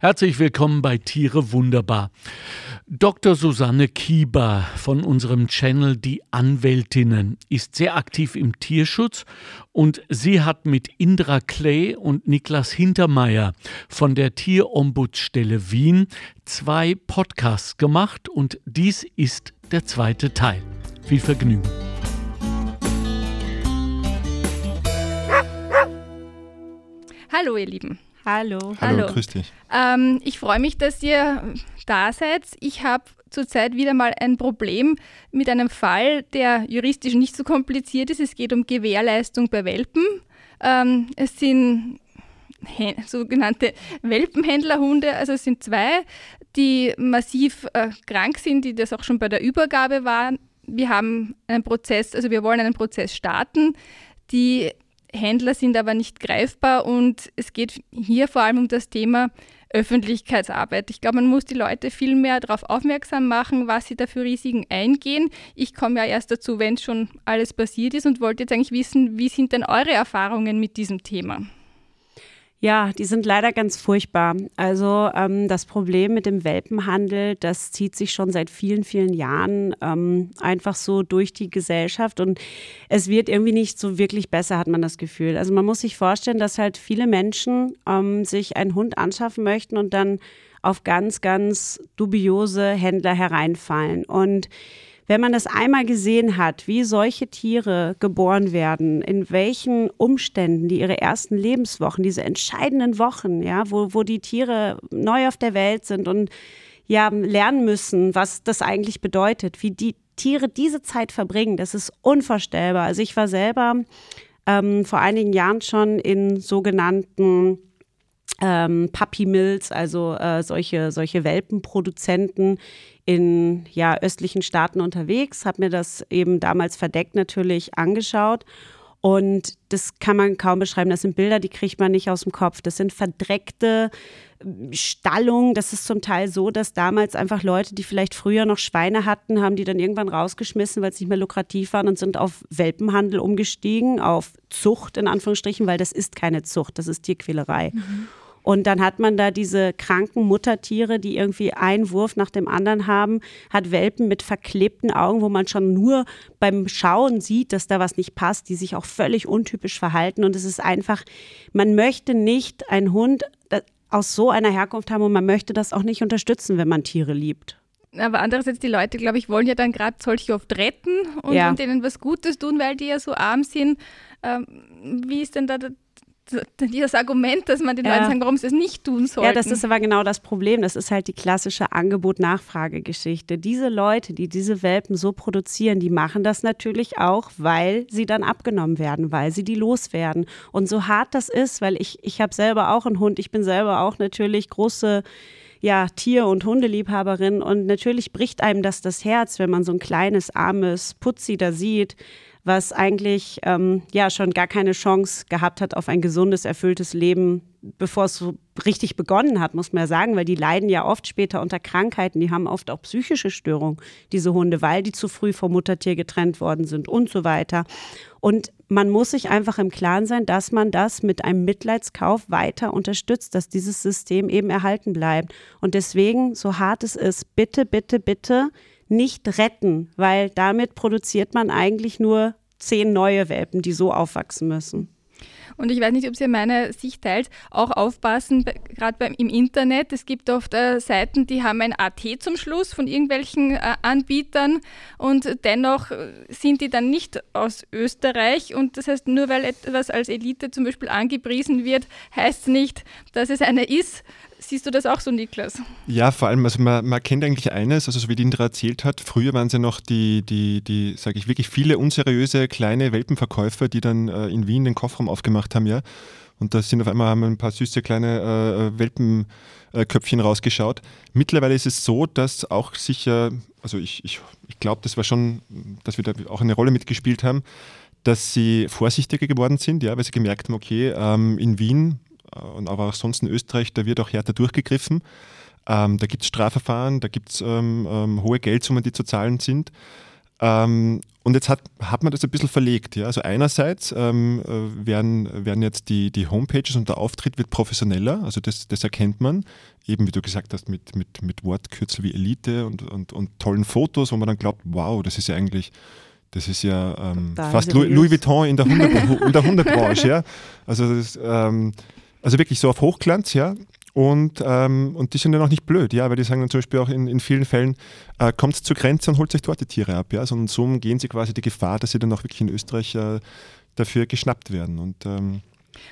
Herzlich willkommen bei Tiere Wunderbar. Dr. Susanne Kieber von unserem Channel Die Anwältinnen ist sehr aktiv im Tierschutz und sie hat mit Indra Clay und Niklas Hintermeier von der Tierombudsstelle Wien zwei Podcasts gemacht und dies ist der zweite Teil. Viel Vergnügen. Hallo ihr Lieben. Hallo. Hallo, Hallo. grüß dich. Ähm, ich freue mich, dass ihr da seid. Ich habe zurzeit wieder mal ein Problem mit einem Fall, der juristisch nicht so kompliziert ist. Es geht um Gewährleistung bei Welpen. Ähm, es sind sogenannte Welpenhändlerhunde, also es sind zwei, die massiv äh, krank sind, die das auch schon bei der Übergabe waren. Wir haben einen Prozess, also wir wollen einen Prozess starten. Die Händler sind aber nicht greifbar und es geht hier vor allem um das Thema Öffentlichkeitsarbeit. Ich glaube, man muss die Leute viel mehr darauf aufmerksam machen, was sie da für Risiken eingehen. Ich komme ja erst dazu, wenn schon alles passiert ist und wollte jetzt eigentlich wissen, wie sind denn eure Erfahrungen mit diesem Thema? Ja, die sind leider ganz furchtbar. Also ähm, das Problem mit dem Welpenhandel, das zieht sich schon seit vielen, vielen Jahren ähm, einfach so durch die Gesellschaft und es wird irgendwie nicht so wirklich besser, hat man das Gefühl. Also man muss sich vorstellen, dass halt viele Menschen ähm, sich einen Hund anschaffen möchten und dann auf ganz, ganz dubiose Händler hereinfallen. Und wenn man das einmal gesehen hat, wie solche Tiere geboren werden, in welchen Umständen die ihre ersten Lebenswochen, diese entscheidenden Wochen, ja, wo, wo die Tiere neu auf der Welt sind und ja, lernen müssen, was das eigentlich bedeutet, wie die Tiere diese Zeit verbringen, das ist unvorstellbar. Also ich war selber ähm, vor einigen Jahren schon in sogenannten ähm, Puppy Mills, also äh, solche, solche Welpenproduzenten in ja, östlichen Staaten unterwegs, habe mir das eben damals verdeckt natürlich angeschaut. Und das kann man kaum beschreiben. Das sind Bilder, die kriegt man nicht aus dem Kopf. Das sind verdreckte Stallungen. Das ist zum Teil so, dass damals einfach Leute, die vielleicht früher noch Schweine hatten, haben die dann irgendwann rausgeschmissen, weil es nicht mehr lukrativ waren und sind auf Welpenhandel umgestiegen, auf Zucht in Anführungsstrichen, weil das ist keine Zucht, das ist Tierquälerei. Und dann hat man da diese kranken Muttertiere, die irgendwie einen Wurf nach dem anderen haben, hat Welpen mit verklebten Augen, wo man schon nur beim Schauen sieht, dass da was nicht passt, die sich auch völlig untypisch verhalten. Und es ist einfach, man möchte nicht einen Hund äh, aus so einer Herkunft haben und man möchte das auch nicht unterstützen, wenn man Tiere liebt. Aber andererseits, die Leute, glaube ich, wollen ja dann gerade solche oft retten und, Ja. und denen was Gutes tun, weil die ja so arm sind. Ähm, wie ist denn da das, dieses Argument, dass man den Ja. Leuten sagen, warum sie es nicht tun sollten? Ja, das ist aber genau das Problem. Das ist halt die klassische Angebot-Nachfrage-Geschichte. Diese Leute, die diese Welpen so produzieren, die machen das natürlich auch, weil sie dann abgenommen werden, weil sie die loswerden. Und so hart das ist, weil ich, ich habe selber auch einen Hund, ich bin selber auch natürlich große ja, Tier- und Hundeliebhaberin und natürlich bricht einem das das Herz, wenn man so ein kleines, armes Putzi da sieht, was eigentlich ähm, ja schon gar keine Chance gehabt hat auf ein gesundes, erfülltes Leben, bevor es so richtig begonnen hat, muss man ja sagen, weil die leiden ja oft später unter Krankheiten, die haben oft auch psychische Störungen, diese Hunde, weil die zu früh vom Muttertier getrennt worden sind und so weiter. Und man muss sich einfach im Klaren sein, dass man das mit einem Mitleidskauf weiter unterstützt, dass dieses System eben erhalten bleibt. Und deswegen, so hart es ist, bitte, bitte, bitte nicht retten, weil damit produziert man eigentlich nur zehn neue Welpen, die so aufwachsen müssen. Und ich weiß nicht, ob ihr meine Sicht teilt, auch aufpassen, gerade im Internet. Es gibt oft äh, Seiten, die haben ein AT zum Schluss von irgendwelchen äh, Anbietern und dennoch äh, sind die dann nicht aus Österreich. Und das heißt, nur weil etwas als Elite zum Beispiel angepriesen wird, heißt nicht, dass es eine ist. Siehst du das auch so, Niklas? Ja, vor allem, also man, man kennt eigentlich eines, also so wie die Indra erzählt hat, früher waren es ja noch die, die, die sage ich wirklich, viele unseriöse kleine Welpenverkäufer, die dann äh, in Wien den Kofferraum aufgemacht haben, ja. Und da sind auf einmal haben ein paar süße kleine äh, Welpenköpfchen rausgeschaut. Mittlerweile ist es so, dass auch sicher, also ich, ich, ich glaube, das war schon, dass wir da auch eine Rolle mitgespielt haben, dass sie vorsichtiger geworden sind, ja, weil sie gemerkt haben, okay, ähm, in Wien äh, und aber auch sonst in Österreich, da wird auch härter durchgegriffen. Ähm, da gibt es Strafverfahren, da gibt es ähm, ähm, hohe Geldsummen, die zu zahlen sind. Ähm, und jetzt hat, hat man das ein bisschen verlegt. Ja? Also einerseits ähm, äh, werden, werden jetzt die, die Homepages und der Auftritt wird professioneller, also das, das erkennt man, eben wie du gesagt hast, mit, mit, mit Wortkürzel wie Elite und, und, und tollen Fotos, wo man dann glaubt, wow, das ist ja eigentlich, das ist ja ähm, fast Louis, Louis, Vuitton in der, Hunde, in der Hundebranche. ja? also, das, ähm, also wirklich so auf Hochglanz, ja. Und, ähm, und die sind dann auch nicht blöd, ja, weil die sagen dann zum Beispiel auch in, in vielen Fällen, äh, kommt zur Grenze und holt sich dort die Tiere ab, ja, sondern so umgehen sie quasi die Gefahr, dass sie dann auch wirklich in Österreich äh, dafür geschnappt werden. Und, ähm,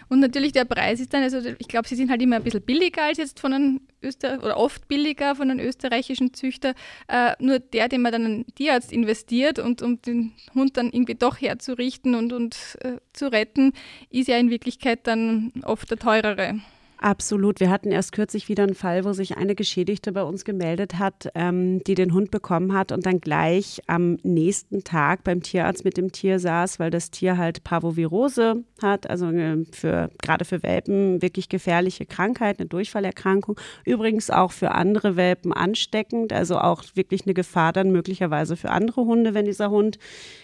und natürlich der Preis ist dann, also ich glaube, sie sind halt immer ein bisschen billiger als jetzt von einem Öster oder oft billiger von einem österreichischen Züchter. Äh, nur der, den man dann einen Tierarzt investiert und um den Hund dann irgendwie doch herzurichten und, und äh, zu retten, ist ja in Wirklichkeit dann oft der teurere. Absolut. Wir hatten erst kürzlich wieder einen Fall, wo sich eine Geschädigte bei uns gemeldet hat, ähm, die den Hund bekommen hat und dann gleich am nächsten Tag beim Tierarzt mit dem Tier saß, weil das Tier halt Parvovirose hat, also äh, für, gerade für Welpen wirklich gefährliche Krankheit, eine Durchfallerkrankung. Übrigens auch für andere Welpen ansteckend, also auch wirklich eine Gefahr dann möglicherweise für andere Hunde, wenn dieser Hund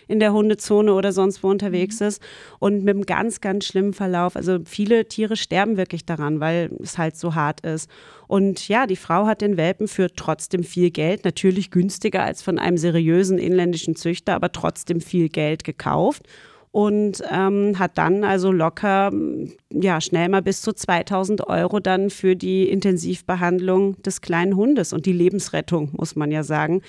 in der Hundezone oder sonst wo unterwegs mhm. ist. Und mit einem ganz, ganz schlimmen Verlauf. Also viele Tiere sterben wirklich daran, weil es halt so hart ist. Und ja, die Frau hat den Welpen für trotzdem viel Geld, natürlich günstiger als von einem seriösen inländischen Züchter, aber trotzdem viel Geld gekauft und ähm, hat dann also locker, ja, schnell mal bis zu 2000 Euro dann für die Intensivbehandlung des kleinen Hundes und die Lebensrettung, muss man ja sagen,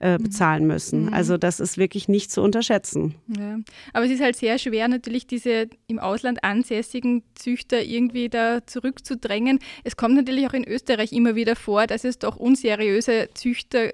äh, mhm. bezahlen müssen. Mhm. Also das ist wirklich nicht zu unterschätzen. Ja. Aber es ist halt sehr schwer, natürlich diese im Ausland ansässigen Züchter irgendwie da zurückzudrängen. Es kommt natürlich auch in Österreich immer wieder vor, dass es doch unseriöse Züchter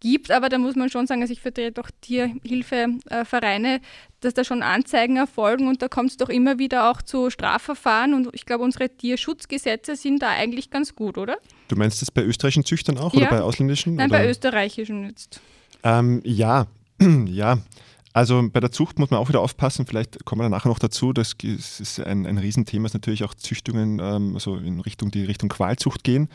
gibt, aber da muss man schon sagen, also ich vertrete doch Tierhilfevereine, dass da schon Anzeigen erfolgen und da kommt es doch immer wieder auch zu Strafverfahren und ich glaube, unsere Tierschutzgesetze sind da eigentlich ganz gut, oder? Du meinst das bei österreichischen Züchtern auch ja. oder bei ausländischen? Nein, oder? bei österreichischen jetzt. Ähm, ja, ja. Also bei der Zucht muss man auch wieder aufpassen, vielleicht kommen wir nachher noch dazu, das ist ein, ein Riesenthema, dass natürlich auch Züchtungen ähm, also in Richtung die Richtung Qualzucht gehen.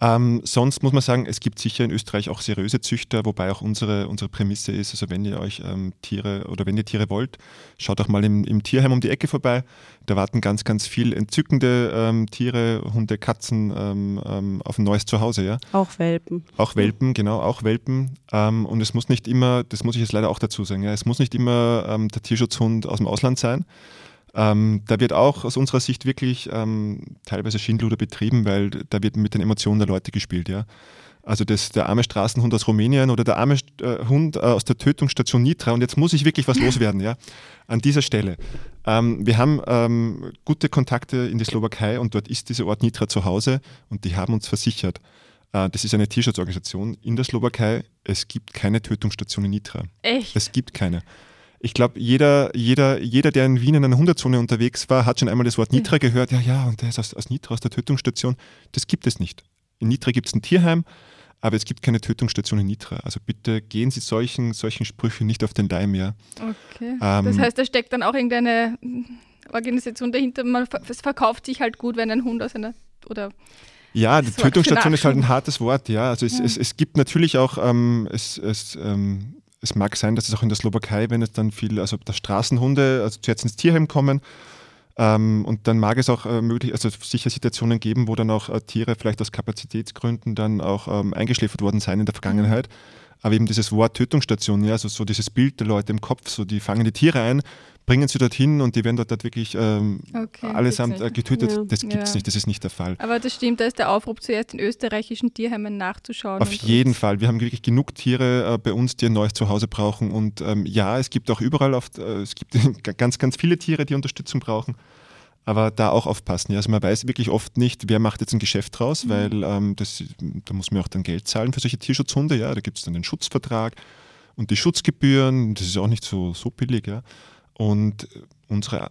Ähm, sonst muss man sagen, es gibt sicher in Österreich auch seriöse Züchter, wobei auch unsere, unsere Prämisse ist, also wenn ihr euch ähm, Tiere oder wenn ihr Tiere wollt, schaut auch mal im, im, Tierheim um die Ecke vorbei. Da warten ganz, ganz viel entzückende ähm, Tiere, Hunde, Katzen ähm, ähm, auf ein neues Zuhause. Ja? Auch Welpen. Auch Welpen, genau, auch Welpen. Ähm, und es muss nicht immer, das muss ich jetzt leider auch dazu sagen, ja, es muss nicht immer der Tierschutzhund aus dem Ausland sein. Ähm, da wird auch aus unserer Sicht wirklich ähm, teilweise Schindluder betrieben, weil da wird mit den Emotionen der Leute gespielt. Ja? Also das, der arme Straßenhund aus Rumänien oder der arme äh, Hund äh, aus der Tötungsstation Nitra. Und jetzt muss ich wirklich was loswerden, ja, an dieser Stelle. Ähm, wir haben ähm, gute Kontakte in die Slowakei und dort ist dieser Ort Nitra zu Hause und die haben uns versichert, äh, das ist eine Tierschutzorganisation in der Slowakei, es gibt keine Tötungsstation in Nitra. Echt? Es gibt keine ich glaube, jeder, jeder, jeder, der in Wien in einer Hunderzone unterwegs war, hat schon einmal das Wort Nitra gehört. Ja, ja, und der ist aus, aus Nitra, aus der Tötungsstation. Das gibt es nicht. In Nitra gibt es ein Tierheim, aber es gibt keine Tötungsstation in Nitra. Also bitte gehen Sie solchen, solchen Sprüchen nicht auf den Leim, ja. Okay. Ähm, das heißt, da steckt dann auch irgendeine Organisation dahinter. Man, es verkauft sich halt gut, wenn ein Hund aus einer oder ja, die Tötungsstation ist halt ein hartes Wort, ja. Also es, ja. es, es gibt natürlich auch, ähm, es, es ähm, es mag sein, dass es auch in der Slowakei, wenn es dann viel, also der Straßenhunde, also zuerst ins Tierheim kommen, ähm, und dann mag es auch äh, möglich, also sicher Situationen geben, wo dann auch äh, Tiere vielleicht aus Kapazitätsgründen dann auch ähm, eingeschläfert worden sein in der Vergangenheit. Aber eben dieses Wort Tötungsstation, ja, also so dieses Bild der Leute im Kopf, so die fangen die Tiere ein, bringen sie dorthin und die werden dort, dort wirklich ähm, okay, allesamt äh, getötet. Ja. Das gibt es ja. nicht, das ist nicht der Fall. Aber das stimmt, da ist der Aufruf zuerst in österreichischen Tierheimen nachzuschauen. Auf jeden Fall. Wir haben wirklich genug Tiere äh, bei uns, die ein neues Zuhause brauchen. Und ähm, ja, es gibt auch überall, oft, äh, es gibt ganz, ganz viele Tiere, die Unterstützung brauchen. Aber da auch aufpassen. Ja. Also man weiß wirklich oft nicht, wer macht jetzt ein Geschäft draus, mhm. weil ähm, das, da muss man auch dann Geld zahlen für solche Tierschutzhunde. Ja. Da gibt es dann den Schutzvertrag und die Schutzgebühren. Das ist auch nicht so, so billig. Ja. Und unsere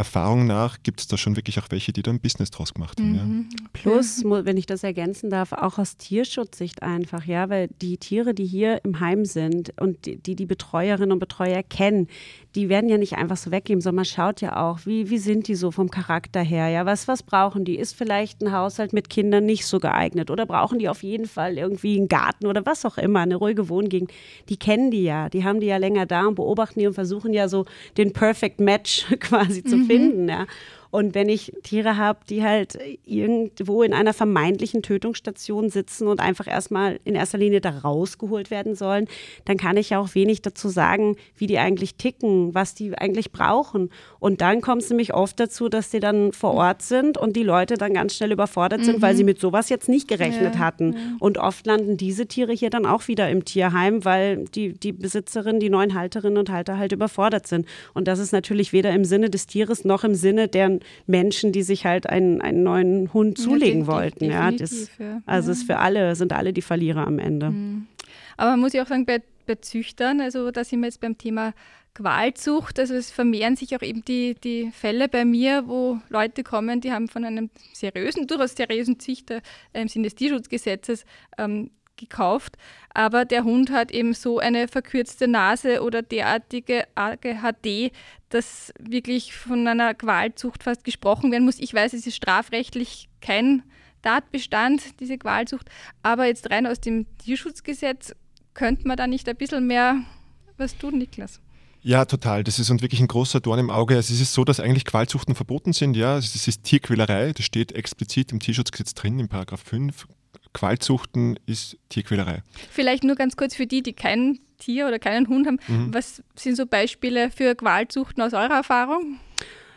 Erfahrung nach gibt es da schon wirklich auch welche, die da ein Business draus gemacht haben. Mhm. Ja. Plus, wenn ich das ergänzen darf, auch aus Tierschutzsicht einfach, ja, weil die Tiere, die hier im Heim sind und die die, die Betreuerinnen und Betreuer kennen, die werden ja nicht einfach so weggeben, sondern man schaut ja auch, wie, wie sind die so vom Charakter her, ja, was, was brauchen die? Ist vielleicht ein Haushalt mit Kindern nicht so geeignet oder brauchen die auf jeden Fall irgendwie einen Garten oder was auch immer, eine ruhige Wohngegend? Die kennen die ja, die haben die ja länger da und beobachten die und versuchen ja so den Perfect Match quasi zu mhm. finna. Und wenn ich Tiere habe, die halt irgendwo in einer vermeintlichen Tötungsstation sitzen und einfach erstmal in erster Linie da rausgeholt werden sollen, dann kann ich ja auch wenig dazu sagen, wie die eigentlich ticken, was die eigentlich brauchen. Und dann kommt es nämlich oft dazu, dass die dann vor Ort sind und die Leute dann ganz schnell überfordert sind, mhm. weil sie mit sowas jetzt nicht gerechnet ja, hatten. Ja. Und oft landen diese Tiere hier dann auch wieder im Tierheim, weil die, die Besitzerin, die neuen Halterinnen und Halter halt überfordert sind. Und das ist natürlich weder im Sinne des Tieres noch im Sinne der Menschen, die sich halt einen, einen neuen Hund zulegen ja, wollten. Ja, das, also ist für alle, sind alle die Verlierer am Ende. Mhm. Aber man muss ja auch sagen, bei, bei Züchtern, also da sind wir jetzt beim Thema Qualzucht, also es vermehren sich auch eben die, die Fälle bei mir, wo Leute kommen, die haben von einem seriösen, durchaus seriösen Züchter im Sinne des Tierschutzgesetzes ähm, gekauft, aber der Hund hat eben so eine verkürzte Nase oder derartige AGHD, dass wirklich von einer Qualzucht fast gesprochen werden muss. Ich weiß, es ist strafrechtlich kein Tatbestand, diese Qualzucht, aber jetzt rein aus dem Tierschutzgesetz könnte man da nicht ein bisschen mehr was tun, Niklas? Ja, total. Das ist und wirklich ein großer Dorn im Auge. Also es ist so, dass eigentlich Qualzuchten verboten sind. Ja, es ist Tierquälerei. Das steht explizit im Tierschutzgesetz drin, in Paragraph 5. Qualzuchten ist Tierquälerei. Vielleicht nur ganz kurz für die, die kein Tier oder keinen Hund haben. Mhm. Was sind so Beispiele für Qualzuchten aus eurer Erfahrung?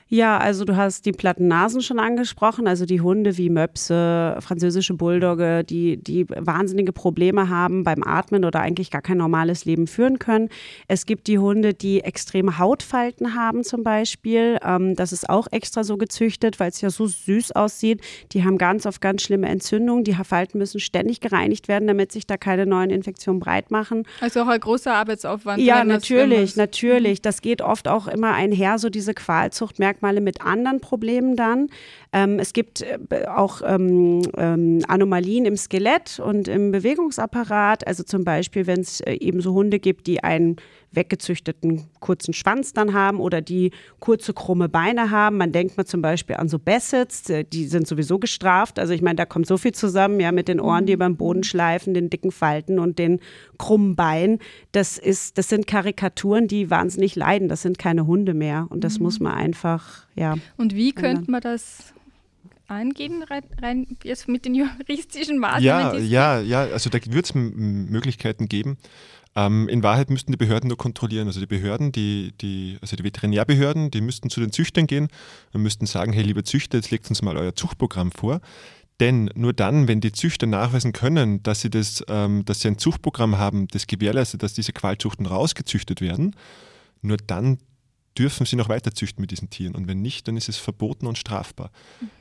Ja, also du hast die platten Nasen schon angesprochen, also die Hunde wie Möpse, französische Bulldogge, die, die wahnsinnige Probleme haben beim Atmen oder eigentlich gar kein normales Leben führen können. Es gibt die Hunde, die extreme Hautfalten haben zum Beispiel. Ähm, das ist auch extra so gezüchtet, weil es ja so süß aussieht. Die haben ganz oft ganz schlimme Entzündungen. Die Falten müssen ständig gereinigt werden, damit sich da keine neuen Infektionen breit machen. Also auch ein großer Arbeitsaufwand. Ja, natürlich, natürlich. Das geht oft auch immer einher, so diese Qualzucht merkt Merkmale mit anderen Problemen dann. Ähm, es gibt äh, auch ähm, ähm, Anomalien im Skelett und im Bewegungsapparat. Also zum Beispiel, wenn es äh, eben so Hunde gibt, die einen weggezüchteten kurzen Schwanz dann haben oder die kurze krumme Beine haben. Man denkt mal zum Beispiel an so Bassets, äh, die sind sowieso gestraft. Also ich meine, da kommt so viel zusammen, ja, mit den Ohren, die über den Boden schleifen, den dicken Falten und den krummen Beinen. Das ist, das sind Karikaturen, die wahnsinnig leiden. Das sind keine Hunde mehr und das mhm. muss man einfach, ja. Und wie könnte man das angehen, rein, jetzt mit den juristischen Maßnahmen? Ja, ja, ja, also da wird es Möglichkeiten geben. Ähm, in Wahrheit müssten die Behörden nur kontrollieren. Also die Behörden, die, die, also die Veterinärbehörden, die müssten zu den Züchtern gehen und müssten sagen, hey, lieber Züchter, jetzt legt uns mal euer Zuchtprogramm vor. Denn nur dann, wenn die Züchter nachweisen können, dass sie, das, ähm, dass sie ein Zuchtprogramm haben, das gewährleistet, dass diese Qualzuchten rausgezüchtet werden, nur dann dürfen sie noch weiter züchten mit diesen Tieren. Und wenn nicht, dann ist es verboten und strafbar.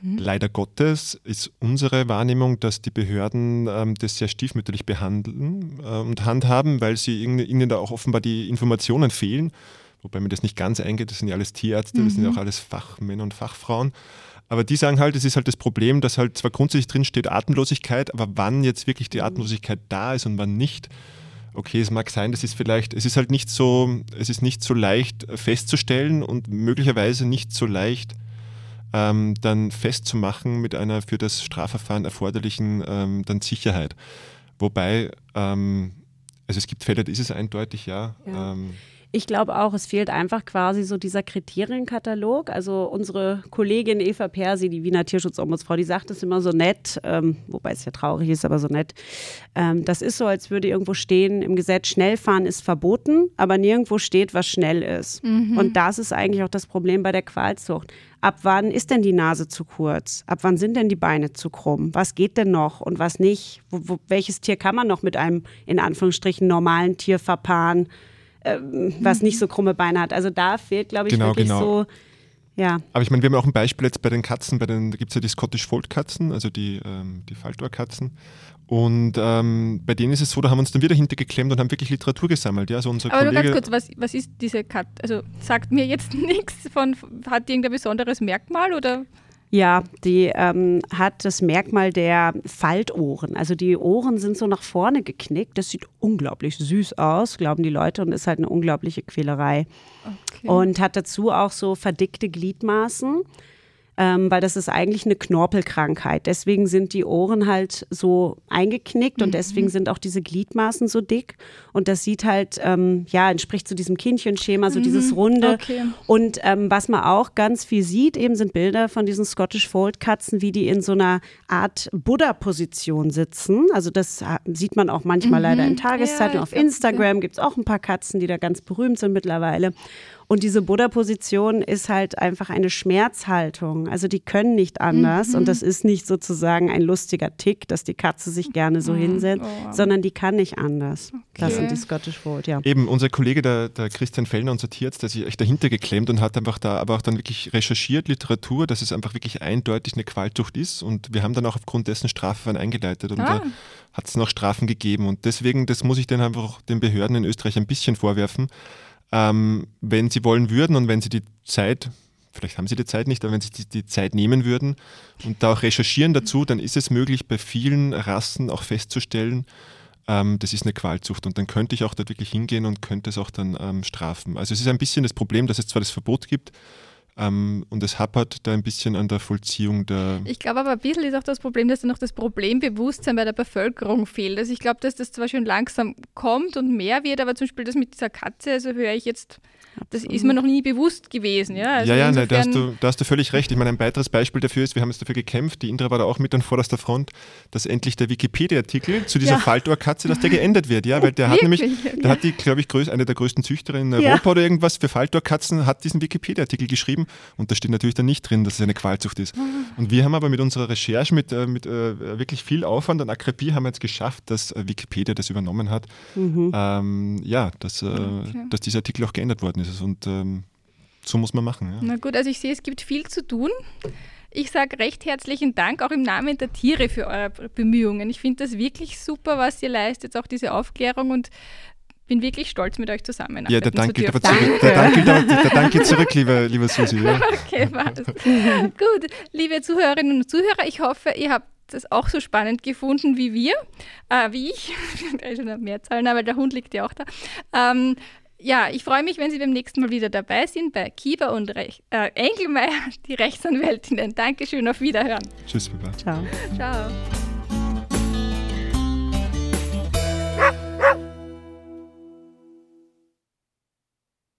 Mhm. Leider Gottes ist unsere Wahrnehmung, dass die Behörden ähm, das sehr stiefmütterlich behandeln äh, und handhaben, weil sie ihnen, da auch offenbar die Informationen fehlen. Wobei mir das nicht ganz eingeht, das sind ja alles Tierärzte, mhm. das sind ja mhm. auch alles Fachmänner und Fachfrauen. Aber die sagen halt, es ist halt das Problem, dass halt zwar grundsätzlich drin steht Atemlosigkeit, aber wann jetzt wirklich die Atemlosigkeit da ist und wann nicht, okay, es mag sein, das ist vielleicht, es ist halt nicht so, es ist nicht so leicht festzustellen und möglicherweise nicht so leicht ähm, dann festzumachen mit einer für das Strafverfahren erforderlichen ähm, dann Sicherheit. Wobei, ähm, also es gibt Fälle, da ist es eindeutig, ja. ja. Ich glaube auch, es fehlt einfach quasi so dieser Kriterienkatalog. Also unsere Kollegin Eva Persi, die Wiener Tierschutzombudsfrau, die sagt es immer so nett, ähm, wobei es ja traurig ist, aber so nett. Ähm, das ist so, als würde irgendwo stehen, im Gesetz Schnellfahren ist verboten, aber nirgendwo steht, was schnell ist. Mhm. Und das ist eigentlich auch das Problem bei der Qualzucht. Ab wann ist denn die Nase zu kurz? Ab wann sind denn die Beine zu krumm? Was geht denn noch und was nicht? Wo, wo, welches Tier kann man noch mit einem in Anführungsstrichen normalen Tier verpaaren? Äh, was nicht so krumme Beine hat. Also da fehlt, glaube ich, genau, wirklich genau. so Ja. Aber ich meine, wir haben auch ein Beispiel jetzt bei den Katzen, bei den, da gibt es ja die Scottish Fold Katzen, also die, ähm, die Faltohrkatzen. Und ähm, bei denen ist es so, da haben wir uns dann wieder hintergeklemmt und haben wirklich Literatur gesammelt. Ja, also unser Aber nur Kollege, ganz kurz, was, was ist diese Katze? Also sagt mir jetzt nichts von, hat die irgendein besonderes Merkmal oder? Ja, die ähm, hat das Merkmal der Faltohren. Also die Ohren sind so nach vorne geknickt. Das sieht unglaublich süß aus, glauben die Leute, und ist halt eine unglaubliche Quälerei. Okay. Und hat dazu auch so verdickte Gliedmaßen. Ähm, weil das ist eigentlich eine Knorpelkrankheit. Deswegen sind die Ohren halt so eingeknickt und deswegen sind auch diese Gliedmaßen so dick. Und das sieht halt, ähm, ja, entspricht zu diesem Kindchenschema, so dieses Runde. Okay. Und ähm, was man auch ganz viel sieht, eben sind Bilder von diesen Scottish Fold Katzen, wie die in so einer Art Buddha-Position sitzen. Also das äh, sieht man auch manchmal leider in Tageszeitungen. Ja, Auf Instagram gibt es auch ein paar Katzen, die da ganz berühmt sind mittlerweile. Und diese Buddha-Position ist halt einfach eine Schmerzhaltung. Also die können nicht anders. Und das ist nicht sozusagen ein lustiger Tick, dass die Katze sich gerne so hinsetzt, Oh. sondern die kann nicht anders. Das Okay. sind die Scottish Fold, ja. Eben, unser Kollege, der, der Christian Fellner, unser Tierarzt, der sich echt dahinter geklemmt und hat einfach da aber auch dann wirklich recherchiert, Literatur, dass es einfach wirklich eindeutig eine Qualzucht ist. Und wir haben dann auch aufgrund dessen Strafverfahren eingeleitet und Ah. da hat es noch Strafen gegeben. Und deswegen, das muss ich dann einfach auch den Behörden in Österreich ein bisschen vorwerfen. Ähm, wenn sie wollen würden und wenn sie die Zeit, vielleicht haben sie die Zeit nicht, aber wenn sie die, die Zeit nehmen würden und da auch recherchieren dazu, dann ist es möglich, bei vielen Rassen auch festzustellen, ähm, das ist eine Qualzucht und dann könnte ich auch dort wirklich hingehen und könnte es auch dann ähm, strafen. Also es ist ein bisschen das Problem, dass es zwar das Verbot gibt ähm, und es hapert da ein bisschen an der Vollziehung der... Ich glaube aber ein bisschen ist auch das Problem, dass da noch das Problembewusstsein bei der Bevölkerung fehlt. Also ich glaube, dass das zwar schon langsam kommt und mehr wird, aber zum Beispiel das mit dieser Katze, also höre ich jetzt, das ist mir noch nie bewusst gewesen. Ja, also ja, ja, nein, da, hast du, da hast du völlig recht. Ich meine, ein weiteres Beispiel dafür ist, wir haben jetzt dafür gekämpft, die Indra war da auch mit an vorderster Front, dass endlich der Wikipedia-Artikel zu dieser Ja. Faltohrkatze, dass der geändert wird. Ja, weil der hat nämlich, der hat die, glaube ich, größ, eine der größten Züchterinnen in Ja. Europa oder irgendwas für Faltohrkatzen, hat diesen Wikipedia-Artikel geschrieben und da steht natürlich dann nicht drin, dass es eine Qualzucht ist. Und wir haben aber mit unserer Recherche, mit, äh, mit äh, wirklich viel Aufwand und Akribie haben wir jetzt geschafft, dass äh, Wikipedia das übernommen hat. Ähm, ja, dass, äh, dass dieser Artikel auch geändert worden ist. Und ähm, so muss man machen. Ja. Na gut, also ich sehe, es gibt viel zu tun. Ich sage recht herzlichen Dank auch im Namen der Tiere für eure Bemühungen. Ich finde das wirklich super, was ihr leistet, auch diese Aufklärung und bin wirklich stolz, mit euch zusammenarbeiten Ja, der Dank zu gilt aber dürfen. zurück. Der Dank gilt, aber, der Dank geht zurück, liebe, liebe Susi. Ja. Okay, passt. Gut, liebe Zuhörerinnen und Zuhörer, ich hoffe, ihr habt das auch so spannend gefunden wie wir, äh, wie ich. Ich habe schon eine Mehrzahl, weil der Hund liegt ja auch da. Ähm, ja, ich freue mich, wenn Sie beim nächsten Mal wieder dabei sind bei Kieber und Rech äh, Engelmeier, die Rechtsanwältinnen. Dankeschön, auf Wiederhören. Tschüss, Baba. Ciao. Ciao.